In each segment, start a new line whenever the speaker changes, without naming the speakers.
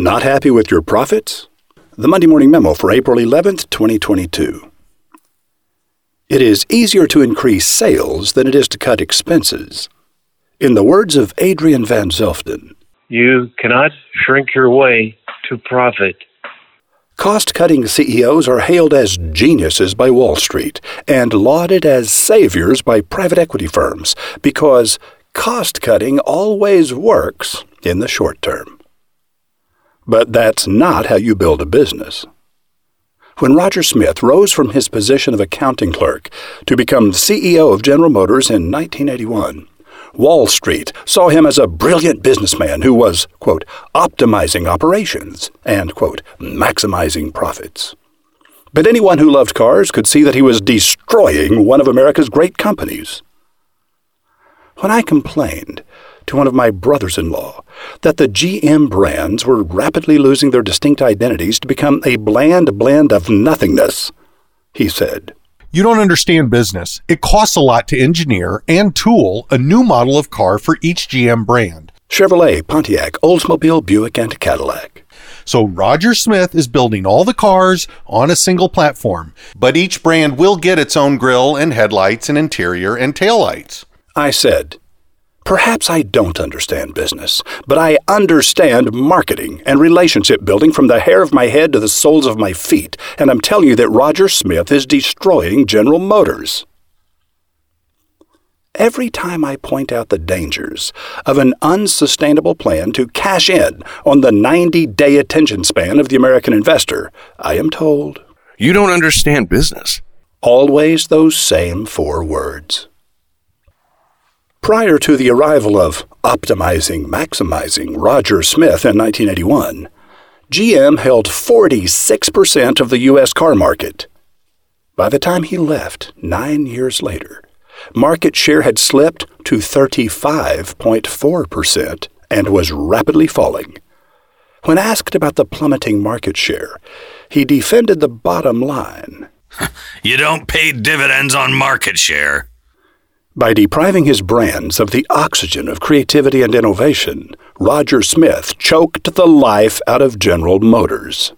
Not happy with your profits? The Monday Morning Memo for April 11th, 2022. It is easier to increase sales than it is to cut expenses. In the words of Adrian Van Zelfden,
you cannot shrink your way to profit.
Cost cutting CEOs are hailed as geniuses by Wall Street and lauded as saviors by private equity firms because cost cutting always works in the short term. But that's not how you build a business. When Roger Smith rose from his position of accounting clerk to become CEO of General Motors in 1981, Wall Street saw him as a brilliant businessman who was, quote, optimizing operations and, quote, maximizing profits. But anyone who loved cars could see that he was destroying one of America's great companies. When I complained to one of my brothers in law that the GM brands were rapidly losing their distinct identities to become a bland blend of nothingness, he said,
you don't understand business. It costs a lot to engineer and tool a new model of car for each GM brand.
Chevrolet, Pontiac, Oldsmobile, Buick, and Cadillac.
So Roger Smith is building all the cars on a single platform, but each brand will get its own grille and headlights and interior and taillights.
I said, Perhaps I don't understand business, but I understand marketing and relationship building from the hair of my head to the soles of my feet, and I'm telling you that Roger Smith is destroying General Motors. Every time I point out the dangers of an unsustainable plan to cash in on the 90 day attention span of the American investor, I am told,
You don't understand business.
Always those same four words. Prior to the arrival of Optimizing Maximizing Roger Smith in 1981, GM held 46% of the U.S. car market. By the time he left, nine years later, market share had slipped to 35.4% and was rapidly falling. When asked about the plummeting market share, he defended the bottom line.
you don't pay dividends on market share.
By depriving his brands of the oxygen of creativity and innovation, Roger Smith choked the life out of General Motors.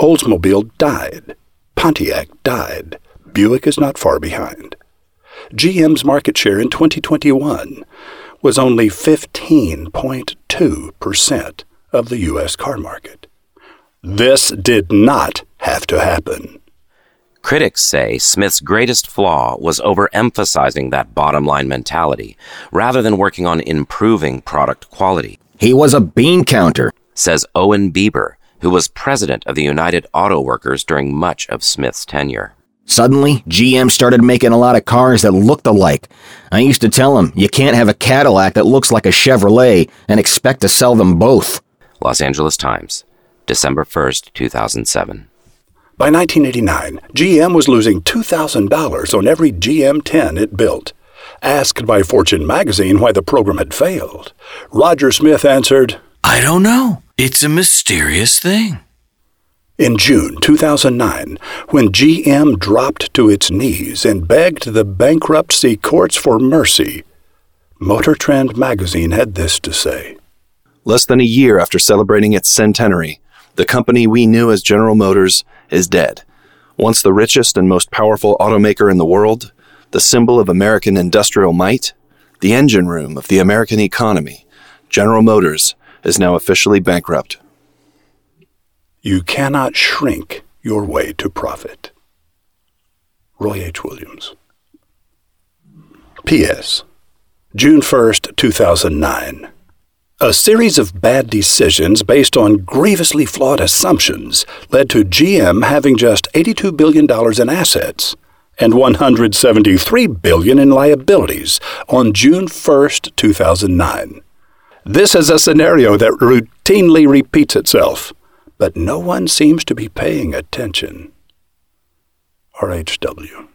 Oldsmobile died. Pontiac died. Buick is not far behind. GM's market share in 2021 was only 15.2% of the U.S. car market. This did not have to happen.
Critics say Smith's greatest flaw was overemphasizing that bottom line mentality rather than working on improving product quality.
He was a bean counter,
says Owen Bieber, who was president of the United Auto Workers during much of Smith's tenure.
Suddenly, GM started making a lot of cars that looked alike. I used to tell him, you can't have a Cadillac that looks like a Chevrolet and expect to sell them both.
Los Angeles Times, December 1st, 2007.
By 1989, GM was losing $2,000 on every GM 10 it built. Asked by Fortune magazine why the program had failed, Roger Smith answered,
I don't know. It's a mysterious thing.
In June 2009, when GM dropped to its knees and begged the bankruptcy courts for mercy, Motor Trend magazine had this to say.
Less than a year after celebrating its centenary, the company we knew as General Motors is dead. Once the richest and most powerful automaker in the world, the symbol of American industrial might, the engine room of the American economy, General Motors is now officially bankrupt.
You cannot shrink your way to profit. Roy H. Williams. P.S. June 1st, 2009. A series of bad decisions based on grievously flawed assumptions led to GM having just $82 billion in assets and 173 billion in liabilities on June 1, 2009. This is a scenario that routinely repeats itself, but no one seems to be paying attention. RHW.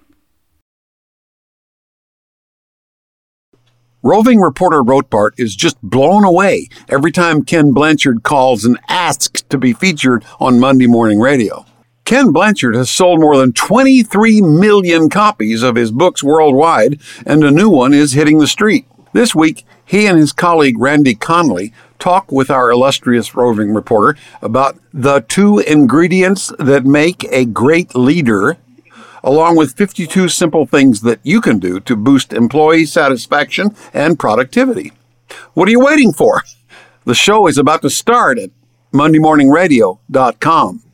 Roving reporter Rothbart is just blown away every time Ken Blanchard calls and asks to be featured on Monday Morning Radio. Ken Blanchard has sold more than 23 million copies of his books worldwide, and a new one is hitting the street. This week, he and his colleague Randy Conley talk with our illustrious roving reporter about the two ingredients that make a great leader, along with 52 simple things that you can do to boost employee satisfaction and productivity. What are you waiting for? The show is about to start at MondayMorningRadio.com.